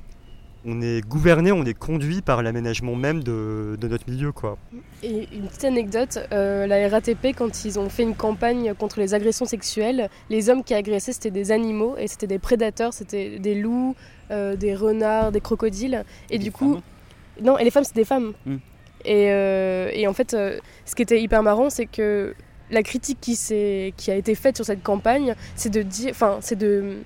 on est gouverné, on est conduit par l'aménagement même de, notre milieu. Quoi. Et une petite anecdote, euh, la RATP, quand ils ont fait une campagne contre les agressions sexuelles, les hommes qui agressaient, c'était des animaux et c'était des prédateurs, c'était des loups, euh, des renards, des crocodiles. Et, du coup... Non, et les femmes, c'est des femmes. Hmm. Euh, et, en fait, ce qui était hyper marrant, c'est que la critique qui, qui a été faite sur cette campagne, c'est de dire... Enfin, c'est de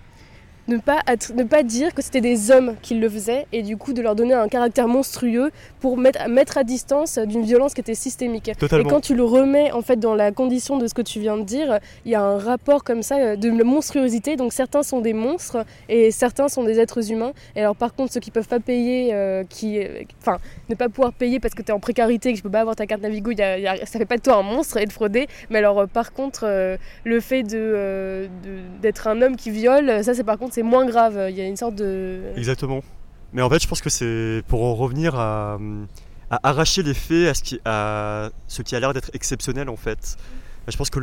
ne pas, ne pas dire que c'était des hommes qui le faisaient et du coup de leur donner un caractère monstrueux pour mettre, mettre à distance d'une violence qui était systémique. Et quand tu le remets en fait dans la condition de ce que tu viens de dire, il y a un rapport comme ça euh, de monstruosité. Donc certains sont des monstres et certains sont des êtres humains. Et alors par contre ceux qui peuvent pas payer, euh, qui, euh, enfin ne pas pouvoir payer parce que tu es en précarité, que je peux pas avoir ta carte Navigo, y a, ça fait pas de toi un monstre et de frauder. Mais alors par contre le fait de, d'être un homme qui viole, ça c'est par contre c'est moins grave. Il y a une sorte de. Exactement. Mais en fait, je pense que c'est pour en revenir à, arracher les faits à ce qui, a l'air d'être exceptionnel en fait. Je pense que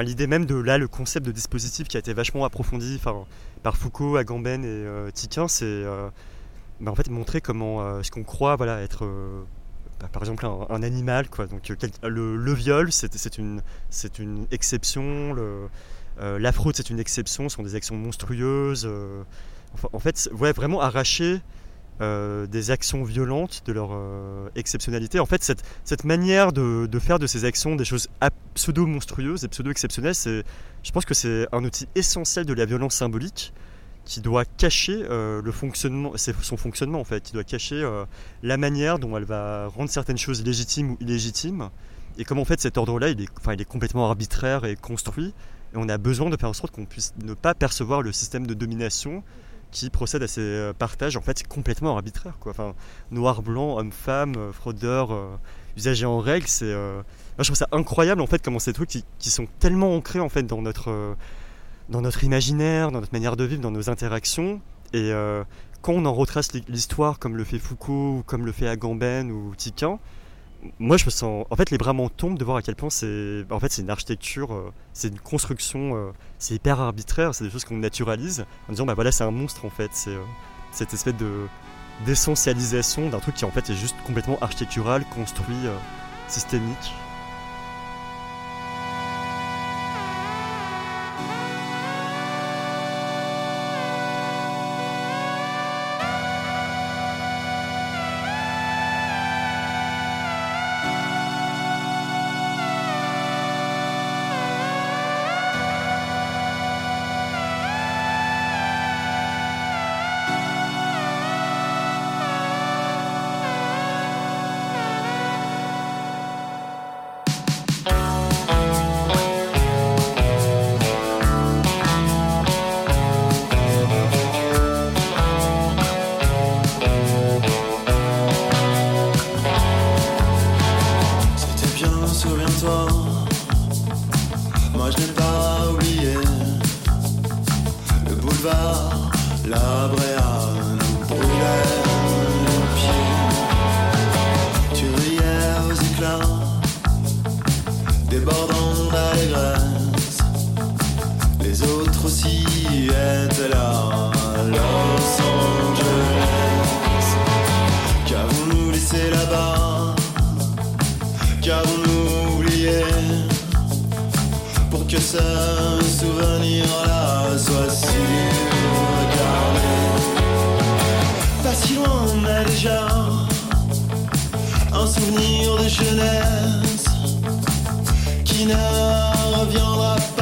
l'idée même de là, le concept de dispositif qui a été vachement approfondi par Foucault, Agamben et euh, Tiquin, c'est euh, bah, en fait montrer comment euh, ce qu'on croit voilà, être euh, bah, par exemple un, animal. Quoi. Donc, euh, le, viol, c'est, une, une exception. Le, euh, la fraude, c'est une exception. Ce sont des actions monstrueuses. euh, en fait, ouais, vraiment arracher euh, des actions violentes de leur euh, exceptionnalité. En fait, cette, manière de, faire de ces actions des choses pseudo-monstrueuses et pseudo-exceptionnelles, je pense que c'est un outil essentiel de la violence symbolique qui doit cacher euh, le fonctionnement, son fonctionnement en fait, qui doit cacher euh, la manière dont elle va rendre certaines choses légitimes ou illégitimes, et comment en fait cet ordre-là, il est, enfin, il est complètement arbitraire et construit, et on a besoin de faire en sorte qu'on puisse ne pas percevoir le système de domination qui procède à ces euh, partages en fait complètement arbitraires. Enfin, noir, blanc, homme, femme, euh, fraudeur, euh, usager en règle, c'est je trouve ça incroyable en fait comment ces trucs qui, qui sont tellement ancrés en fait dans notre dans notre imaginaire, dans notre manière de vivre, dans nos interactions et quand on en retrace l'histoire comme le fait Foucault ou comme le fait Agamben ou Tiquin, moi je me sens en fait les bras m'en tombent de voir à quel point c'est en fait c'est une architecture euh, c'est une construction euh, c'est hyper arbitraire c'est des choses qu'on naturalise en disant bah voilà c'est un monstre en fait c'est euh, cette espèce de d'essentialisation d'un truc qui en fait est juste complètement architectural construit systémique souvenir de jeunesse qui ne reviendra pas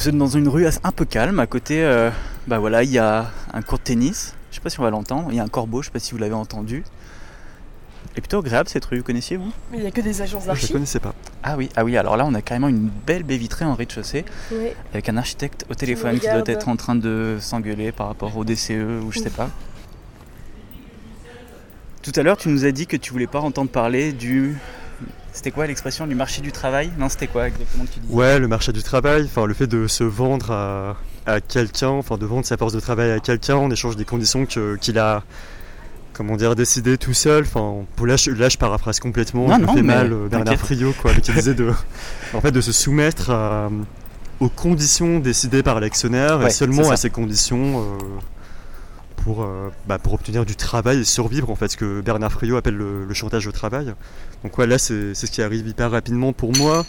Nous sommes dans une rue un peu calme. À côté, euh, bah voilà, il y a un court de tennis. Je sais pas si on va l'entendre. Il y a un corbeau, je sais pas si vous l'avez entendu. Et plutôt agréable cette rue, vous connaissiez vous? Mais il n'y a que des agences Je ne d'archi. connaissais pas. Ah oui, ah oui, alors là on a carrément une belle baie vitrée en rez-de-chaussée Ouais. avec un architecte au téléphone qui doit regarde. être en train de s'engueuler par rapport au DCE ou je sais pas. Tout à l'heure tu nous as dit que tu voulais pas entendre parler du... C'était quoi l'expression du marché du travail? Non c'était quoi exactement que tu disais? Ouais, le marché du travail, enfin le fait de se vendre à, à quelqu'un, enfin de vendre sa force de travail à quelqu'un en échange des conditions qu'il a, comment dire, décidé tout seul. Enfin, là, je, là, je paraphrase complètement. Non, je non, fais mais mal, euh, Bernard. Friot, quoi, disait de, en fait, de se soumettre à- aux conditions décidées par l'actionnaire Ouais, et seulement à ces conditions. euh, pour, euh, bah, pour obtenir du travail et survivre en fait ce que Bernard Friot appelle le, le chantage au travail. Donc ouais, là c'est ce qui arrive hyper rapidement pour moi.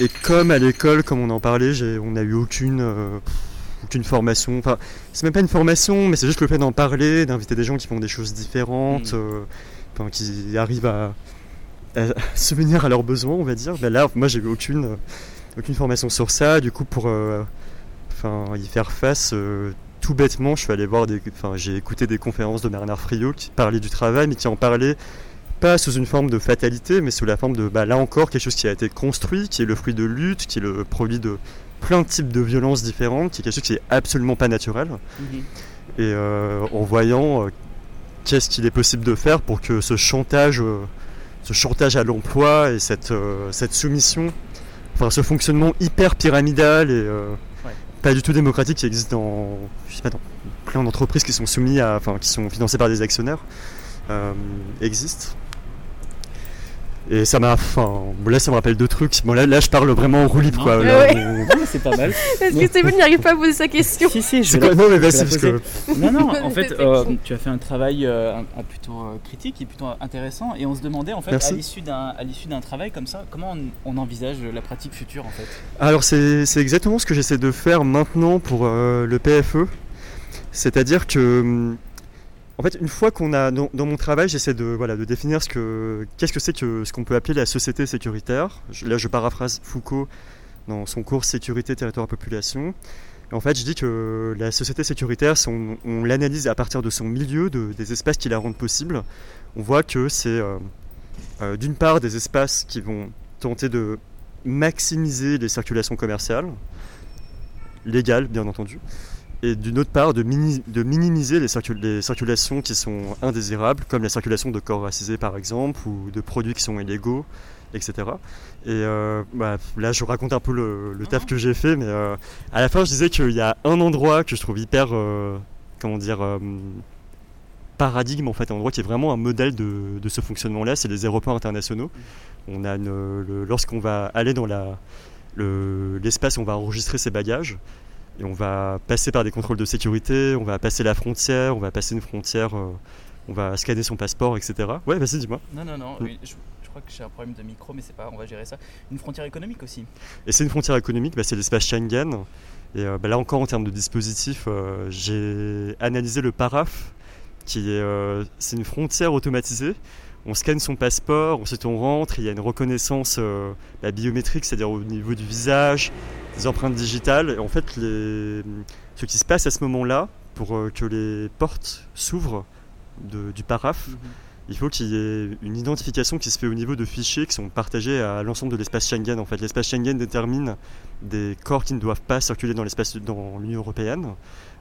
Et comme à l'école, comme on en parlait, on n'a eu aucune, euh, aucune formation. Enfin, c'est même pas une formation, mais c'est juste le fait d'en parler, d'inviter des gens qui font des choses différentes, Mm. euh, qui arrivent à, à subvenir à leurs besoins, on va dire. Ben là, moi j'ai eu aucune, aucune formation sur ça. Du coup, pour enfin, y faire face, tout bêtement, je suis allé voir des, enfin, j'ai écouté des conférences de Bernard Friot qui parlait du travail, mais qui en parlait pas sous une forme de fatalité, mais sous la forme de, bah, là encore, quelque chose qui a été construit, qui est le fruit de lutte, qui est le produit de plein de types de violences différentes, qui est quelque chose qui est absolument pas naturel. Mhm. Et euh, en voyant euh, qu'est-ce qu'il est possible de faire pour que ce chantage, euh, ce chantage à l'emploi et cette, cette soumission, enfin ce fonctionnement hyper pyramidal et. Pas du tout démocratique qui existe dans, plein d'entreprises qui sont soumises à, enfin qui sont financées par des actionnaires, euh, existe. Et ça m'a, enfin, là ça me rappelle deux trucs. Bon là, là je parle vraiment en roue libre quoi. Là, ouais. on- c'est pas mal. Est-ce que Stéphane n'arrive pas à poser sa question si, si, je vais la- Non mais vas-y parce que Non, non, en fait, euh, tu as fait un travail euh, un- un plutôt euh, critique et plutôt intéressant. Et on se demandait, en fait, Merci. à l'issue d'un à l'issue d'un travail comme ça, comment on, on envisage la pratique future, en fait? Alors c'est c'est exactement ce que j'essaie de faire maintenant pour euh, le PFE. C'est-à-dire que, hum, en fait, une fois qu'on a dans, mon travail, j'essaie de voilà de définir ce que qu'est-ce que c'est que ce qu'on peut appeler la société sécuritaire. Là, je paraphrase Foucault dans son cours Sécurité, territoire, population. En fait, je dis que la société sécuritaire, on, on l'analyse à partir de son milieu, de- des espaces qui la rendent possible, on voit que c'est euh, euh, d'une part des espaces qui vont tenter de maximiser les circulations commerciales, légales bien entendu, et d'une autre part de, mini- de minimiser les, circul- les circulations qui sont indésirables, comme la circulation de corps racisés par exemple, ou de produits qui sont illégaux, etc. Et euh, bah, là je raconte un peu le, le taf que j'ai fait, mais euh, à la fin je disais qu'il y a un endroit que je trouve hyper, euh, comment dire, paradigme en fait, un endroit qui est vraiment un modèle de, de ce fonctionnement-là, c'est les aéroports internationaux. On a lorsqu'on va aller dans la, le- l'espace où on va enregistrer ses bagages, et on va passer par des contrôles de sécurité, on va passer la frontière, on va passer une frontière, euh, on va scanner son passeport, etc. Ouais, vas-y, dis-moi. Non, non, non. Mm. oui, je, je crois que j'ai un problème de micro, mais c'est pas. On va gérer ça. Une frontière économique aussi. Et c'est une frontière économique, bah, c'est l'espace Schengen. Et euh, bah, là encore, en termes de dispositif, euh, j'ai analysé le PARAF, qui est, c'est une frontière automatisée. On scanne son passeport, ensuite on rentre, il y a une reconnaissance euh, bah, biométrique, c'est-à-dire au niveau du visage, des empreintes digitales. Et en fait, ce qui se passe à ce moment-là, pour euh, que les portes s'ouvrent du PARAF, il faut qu'il y ait une identification qui se fait au niveau de fichiers qui sont partagés à l'ensemble de l'espace Schengen. En fait, l'espace Schengen détermine des corps qui ne doivent pas circuler dans l'espace dans l'Union européenne.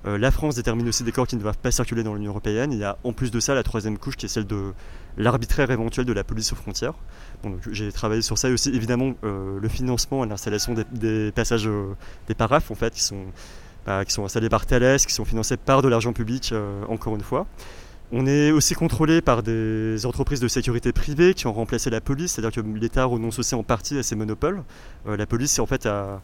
Euh, la France détermine aussi des corps qui ne doivent pas circuler dans l'Union européenne. Il y a en plus de ça la troisième couche qui est celle de l'arbitraire éventuel de la police aux frontières. Bon, j'ai travaillé sur ça et aussi évidemment euh, le financement et l'installation des, passages euh, des paraphes en fait qui sont bah, qui sont installés par Thales, qui sont financés par de l'argent public encore une fois. On est aussi contrôlé par des entreprises de sécurité privée qui ont remplacé la police, c'est-à-dire que l'État renonce aussi en partie à ses monopoles. Euh, la police, c'est en fait à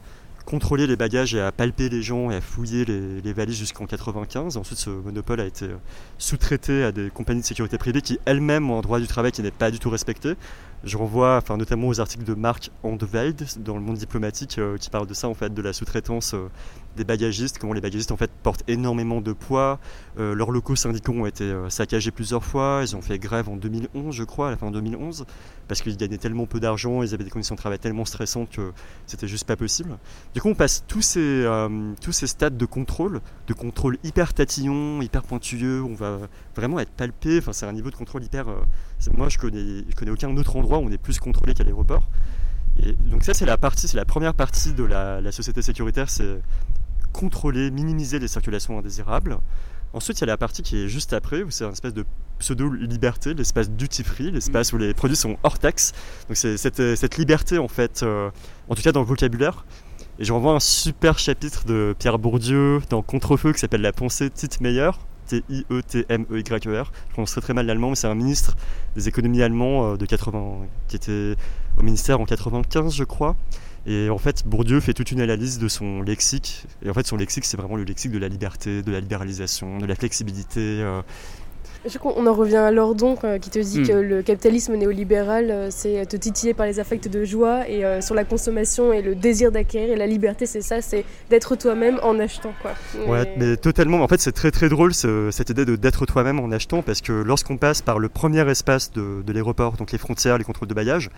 contrôler les bagages et à palper les gens et à fouiller les, valises jusqu'en 95. Ensuite, ce monopole a été sous-traité à des compagnies de sécurité privée qui elles-mêmes ont un droit du travail qui n'est pas du tout respecté. Je renvoie enfin, notamment aux articles de Marc Andeveld dans le monde diplomatique euh, qui parle de ça, en fait, de la sous-traitance euh, des bagagistes, comment les bagagistes en fait portent énormément de poids. Euh, leurs locaux syndicaux ont été saccagés plusieurs fois. Ils ont fait grève en 2011, je crois, à la fin de 2011, parce qu'ils gagnaient tellement peu d'argent, ils avaient des conditions de travail tellement stressantes que c'était juste pas possible. Du coup, on passe tous ces, tous ces stades de contrôle, de contrôle hyper tatillon, hyper pointilleux. On va vraiment être palpé. Enfin, c'est un niveau de contrôle hyper. moi, je connais, je connais aucun autre endroit où on est plus contrôlé qu'à l'aéroport. Et donc ça c'est la partie, c'est la première partie de la, société sécuritaire, c'est contrôler, minimiser les circulations indésirables. Ensuite, il y a la partie qui est juste après, où c'est un espèce de pseudo-liberté, l'espace duty-free, l'espace où les produits sont hors taxe. Donc c'est cette, liberté, en fait, euh, en tout cas dans le vocabulaire. Et je renvoie un super chapitre de Pierre Bourdieu dans Contrefeu qui s'appelle La pensée Tite Meilleur, T-I-E-T-M-E-Y-E-R. Je prononce très très mal l'allemand, mais c'est un ministre des économies allemand euh, de 80, qui était au ministère en 95, je crois. Et en fait, Bourdieu fait toute une analyse de son lexique. Et en fait, son lexique, c'est vraiment le lexique de la liberté, de la libéralisation, de la flexibilité. Euh, je crois qu'on en revient à Lordon euh, qui te dit que hmm. le capitalisme néolibéral, euh, c'est te titiller par les affects de joie et euh, sur la consommation et le désir d'acquérir. Et la liberté, c'est ça, c'est d'être toi-même en achetant. Quoi. Ouais, mais totalement. En fait, c'est très très drôle cette idée de d'être toi-même en achetant parce que lorsqu'on passe par le premier espace de, de l'aéroport, donc les frontières, les contrôles de bailliage,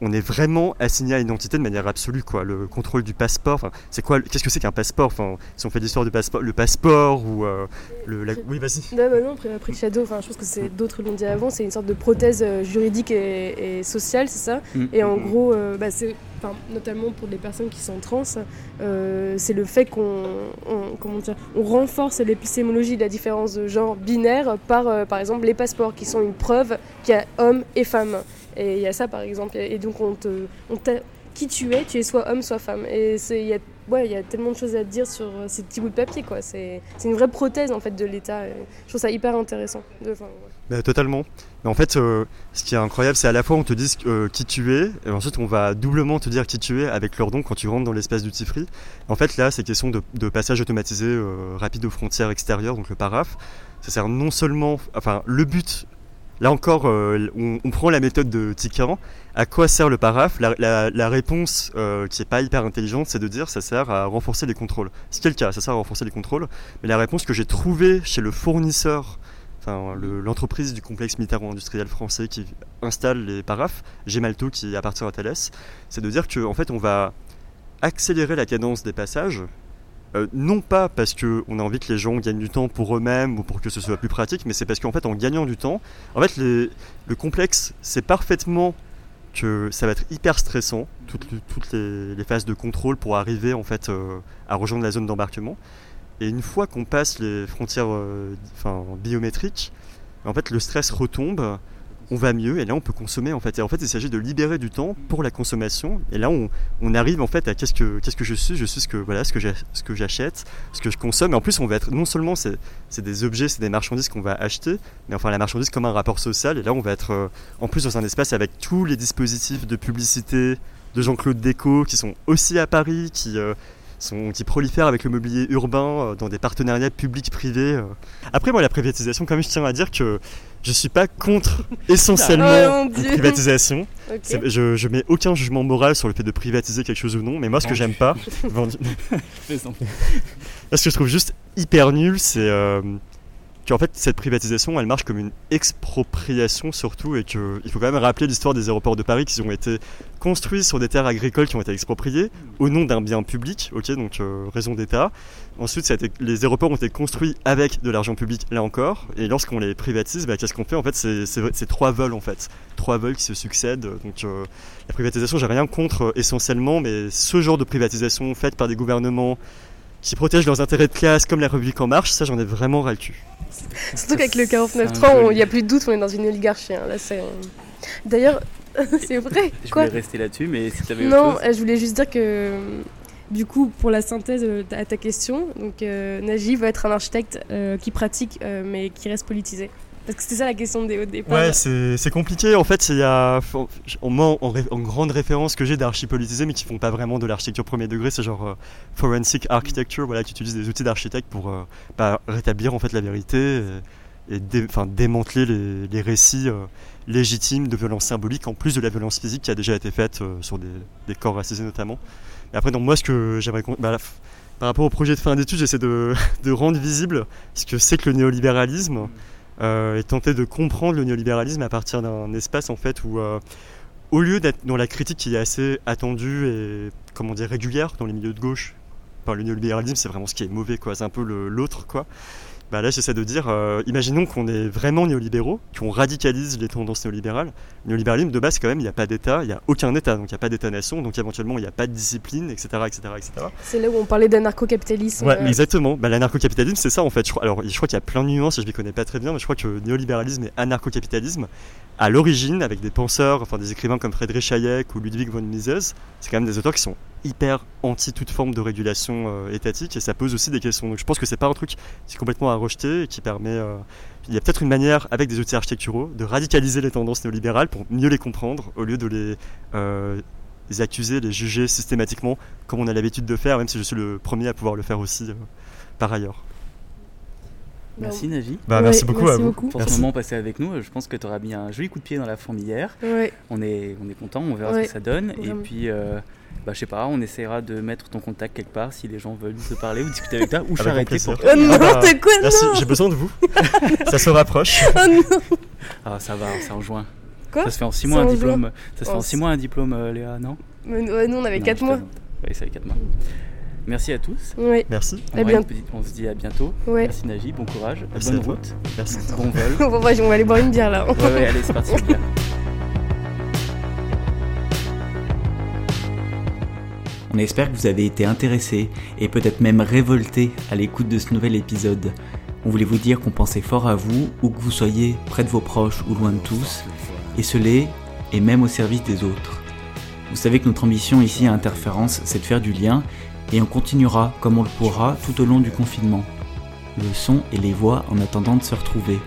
on est vraiment assigné à l'identité de manière absolue quoi le contrôle du passeport c'est quoi qu'est-ce que c'est qu'un passeport? Enfin si on fait l'histoire du passeport le passeport ou euh, le oui vas-y non, bah non après, après le shadow enfin je pense que c'est d'autres l'ont dit avant c'est une sorte de prothèse euh, juridique et, sociale c'est ça? Mm. et en gros euh, bah, c'est notamment pour les personnes qui sont trans, c'est le fait qu'on comment dire, on renforce l'épistémologie de la différence de genre binaire par, par exemple, les passeports qui sont une preuve qu'il y a homme et femme. Et il y a ça par exemple. Et donc on te, on qui tu es, tu es soit homme, soit femme. Et il y, a, y a tellement de choses à dire sur euh, ces petits bouts de papier. C'est une vraie prothèse en fait de l'État. Je trouve ça hyper intéressant. De, totalement. Mais en fait, euh, ce qui est incroyable, c'est à la fois on te dit euh, qui tu es, et ensuite on va doublement te dire qui tu es avec leur don quand tu rentres dans l'espace du free. En fait, là, c'est question de, passage automatisé rapide aux frontières extérieures, donc le paraf. Ça sert non seulement, enfin, le but Là encore, euh, on, prend la méthode de Tican. À quoi sert le paraf la, réponse euh, qui est pas hyper intelligente, c'est de dire ça sert à renforcer les contrôles. Ce qui est le cas, ça sert à renforcer les contrôles. Mais la réponse que j'ai trouvée chez le fournisseur, enfin l'entreprise du complexe militaro-industriel français qui installe les parafs, Gemalto qui appartient à Thales, c'est de dire qu'en en fait on va accélérer la cadence des passages euh, non pas parce qu'on a envie que les gens gagnent du temps pour eux-mêmes ou pour que ce soit plus pratique, mais c'est parce qu'en fait, en gagnant du temps, en fait, le complexe, c'est parfaitement que ça va être hyper stressant, toutes, les, phases de contrôle pour arriver en fait euh, à rejoindre la zone d'embarquement. Et une fois qu'on passe les frontières euh, biométriques, en fait, le stress retombe on va mieux et là on peut consommer en fait. Et en fait il s'agit de libérer du temps pour la consommation et là on, arrive en fait à qu'est-ce que, qu'est-ce que je suis, je suis ce que, voilà, ce que, ce que j'achète, ce que je consomme et en plus on va être, non seulement c'est, des objets, c'est des marchandises qu'on va acheter, mais enfin la marchandise comme un rapport social et là on va être euh, en plus dans un espace avec tous les dispositifs de publicité de Jean-Claude Déco qui sont aussi à Paris, qui, euh, sont, qui prolifèrent avec le mobilier urbain euh, dans des partenariats publics-privés. Après, moi, la privatisation, comme je tiens à dire que je suis pas contre essentiellement oh, la privatisation. Je, je mets aucun jugement moral sur le fait de privatiser quelque chose ou non, mais moi ce que j'aime pas, ce que je trouve juste hyper nul, c'est euh, qu'en fait cette privatisation elle marche comme une expropriation surtout et qu'il faut quand même rappeler l'histoire des aéroports de Paris qui ont été construits sur des terres agricoles qui ont été expropriées au nom d'un bien public, ok donc euh, raison d'État. Ensuite les aéroports ont été construits avec de l'argent public là encore et lorsqu'on les privatise, bah, qu'est-ce qu'on fait en fait c'est trois vols en fait, trois vols qui se succèdent donc euh, la privatisation j'ai rien contre euh, essentiellement mais ce genre de privatisation faite par des gouvernements qui protègent leurs intérêts de classe comme la République en marche, ça j'en ai vraiment ras le cul. Surtout qu'avec le 49.3, il n'y a plus de doute, on est dans une oligarchie. Hein. Là, c'est... D'ailleurs, c'est vrai. je quoi voulais rester là-dessus, mais si tu avais Non, autre chose... je voulais juste dire que, du coup, pour la synthèse euh, à ta question, donc, euh, Najib va être un architecte euh, qui pratique, mais qui reste politisé. Parce que c'était ça la question de départ. Ouais, c'est compliqué. En fait, il y a en, grande référence que j'ai d'archipolitisé, mais qui font pas vraiment de l'architecture premier degré. C'est genre euh, forensic architecture, voilà, qui utilise des outils d'architecte pour euh, bah, rétablir en fait la vérité et enfin, démanteler les, récits euh, légitimes de violence symbolique, en plus de la violence physique qui a déjà été faite sur des, des corps racisés notamment. Et après, donc moi, ce que j'aimerais... bah, par rapport au projet de fin d'études, j'essaie de, rendre visible ce que c'est que le néolibéralisme et tenter de comprendre le néolibéralisme à partir d'un espace en fait où, euh, au lieu d'être dans la critique qui est assez attendue et comment dire régulière dans les milieux de gauche, enfin, le néolibéralisme c'est vraiment ce qui est mauvais quoi, c'est un peu l'autre quoi. Bah là j'essaie de dire, euh, imaginons qu'on est vraiment néolibéraux, qu'on radicalise les tendances néolibérales. Le néolibéralisme de base quand même il n'y a pas d'État, il n'y a aucun État, donc il n'y a pas d'État-nation, donc éventuellement il n'y a pas de discipline, etc. etc., etc. C'est là où on parlait d'anarcho-capitalisme. Ouais, euh, exactement. Bah, l'anarcho-capitalisme, c'est ça en fait. Je crois, alors, je crois qu'il y a plein de nuances et je ne les connais pas très bien, mais je crois que néolibéralisme et anarcho-capitalisme, à l'origine, avec des penseurs, enfin des écrivains comme Friedrich Hayek ou Ludwig von Mises, c'est quand même des auteurs qui sont hyper anti toute forme de régulation euh, étatique et ça pose aussi des questions. Donc je pense que c'est pas un truc qui est complètement à rejeter et qui permet. euh, il y a peut-être une manière, avec des outils architecturaux, de radicaliser les tendances néolibérales pour mieux les comprendre au lieu de les. euh, les accuser, les juger systématiquement comme on a l'habitude de faire, même si je suis le premier à pouvoir le faire aussi euh, par ailleurs. Merci Navi Bah, Ouais, merci beaucoup merci à vous. beaucoup. pour Merci. ce moment passé avec nous. Je pense que tu auras mis un joli coup de pied dans la fourmilière. Ouais. On est, on est content, on verra Ouais, ce que ça donne. Et puis, euh, bah, je sais pas, on essaiera de mettre ton contact quelque part si les gens veulent te parler ou discuter avec toi ou Avec s'arrêter grand pour plaisir. Oh, Ah bah, quoi, Merci, non j'ai besoin de vous. ça se rapproche. Oh non Ah, ça va, c'est en juin. Quoi Ça se fait en 6 C'est mois un diplôme. Ça se fait Oh, en 6 mois un diplôme, euh, Léa, non Mais ouais, Nous, on avait Non, 4 je mois. Oui, ça fait 4 mois. Merci à tous. Ouais, Merci. On, À bientôt. petite- on se dit à bientôt. ouais. Merci Navi, bon courage, Merci bonne à toi. route, Merci. bon vol. Bon, bah, on va aller boire une bière là. Ouais, ouais, allez, c'est parti. on espère que vous avez été intéressés et peut-être même révoltés à l'écoute de ce nouvel épisode. On voulait vous dire qu'on pensait fort à vous, où que vous soyez près de vos proches ou loin de tous, esselés et même au service des autres. Vous savez que notre ambition ici à Interférence, c'est de faire du lien et on continuera comme on le pourra tout au long du confinement. Le son et les voix en attendant de se retrouver.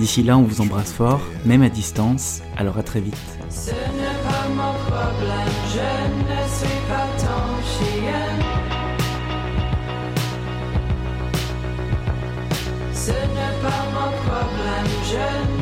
D'ici là, on vous embrasse fort, même à distance, alors à très vite. Ce Ce n'est pas mon problème, je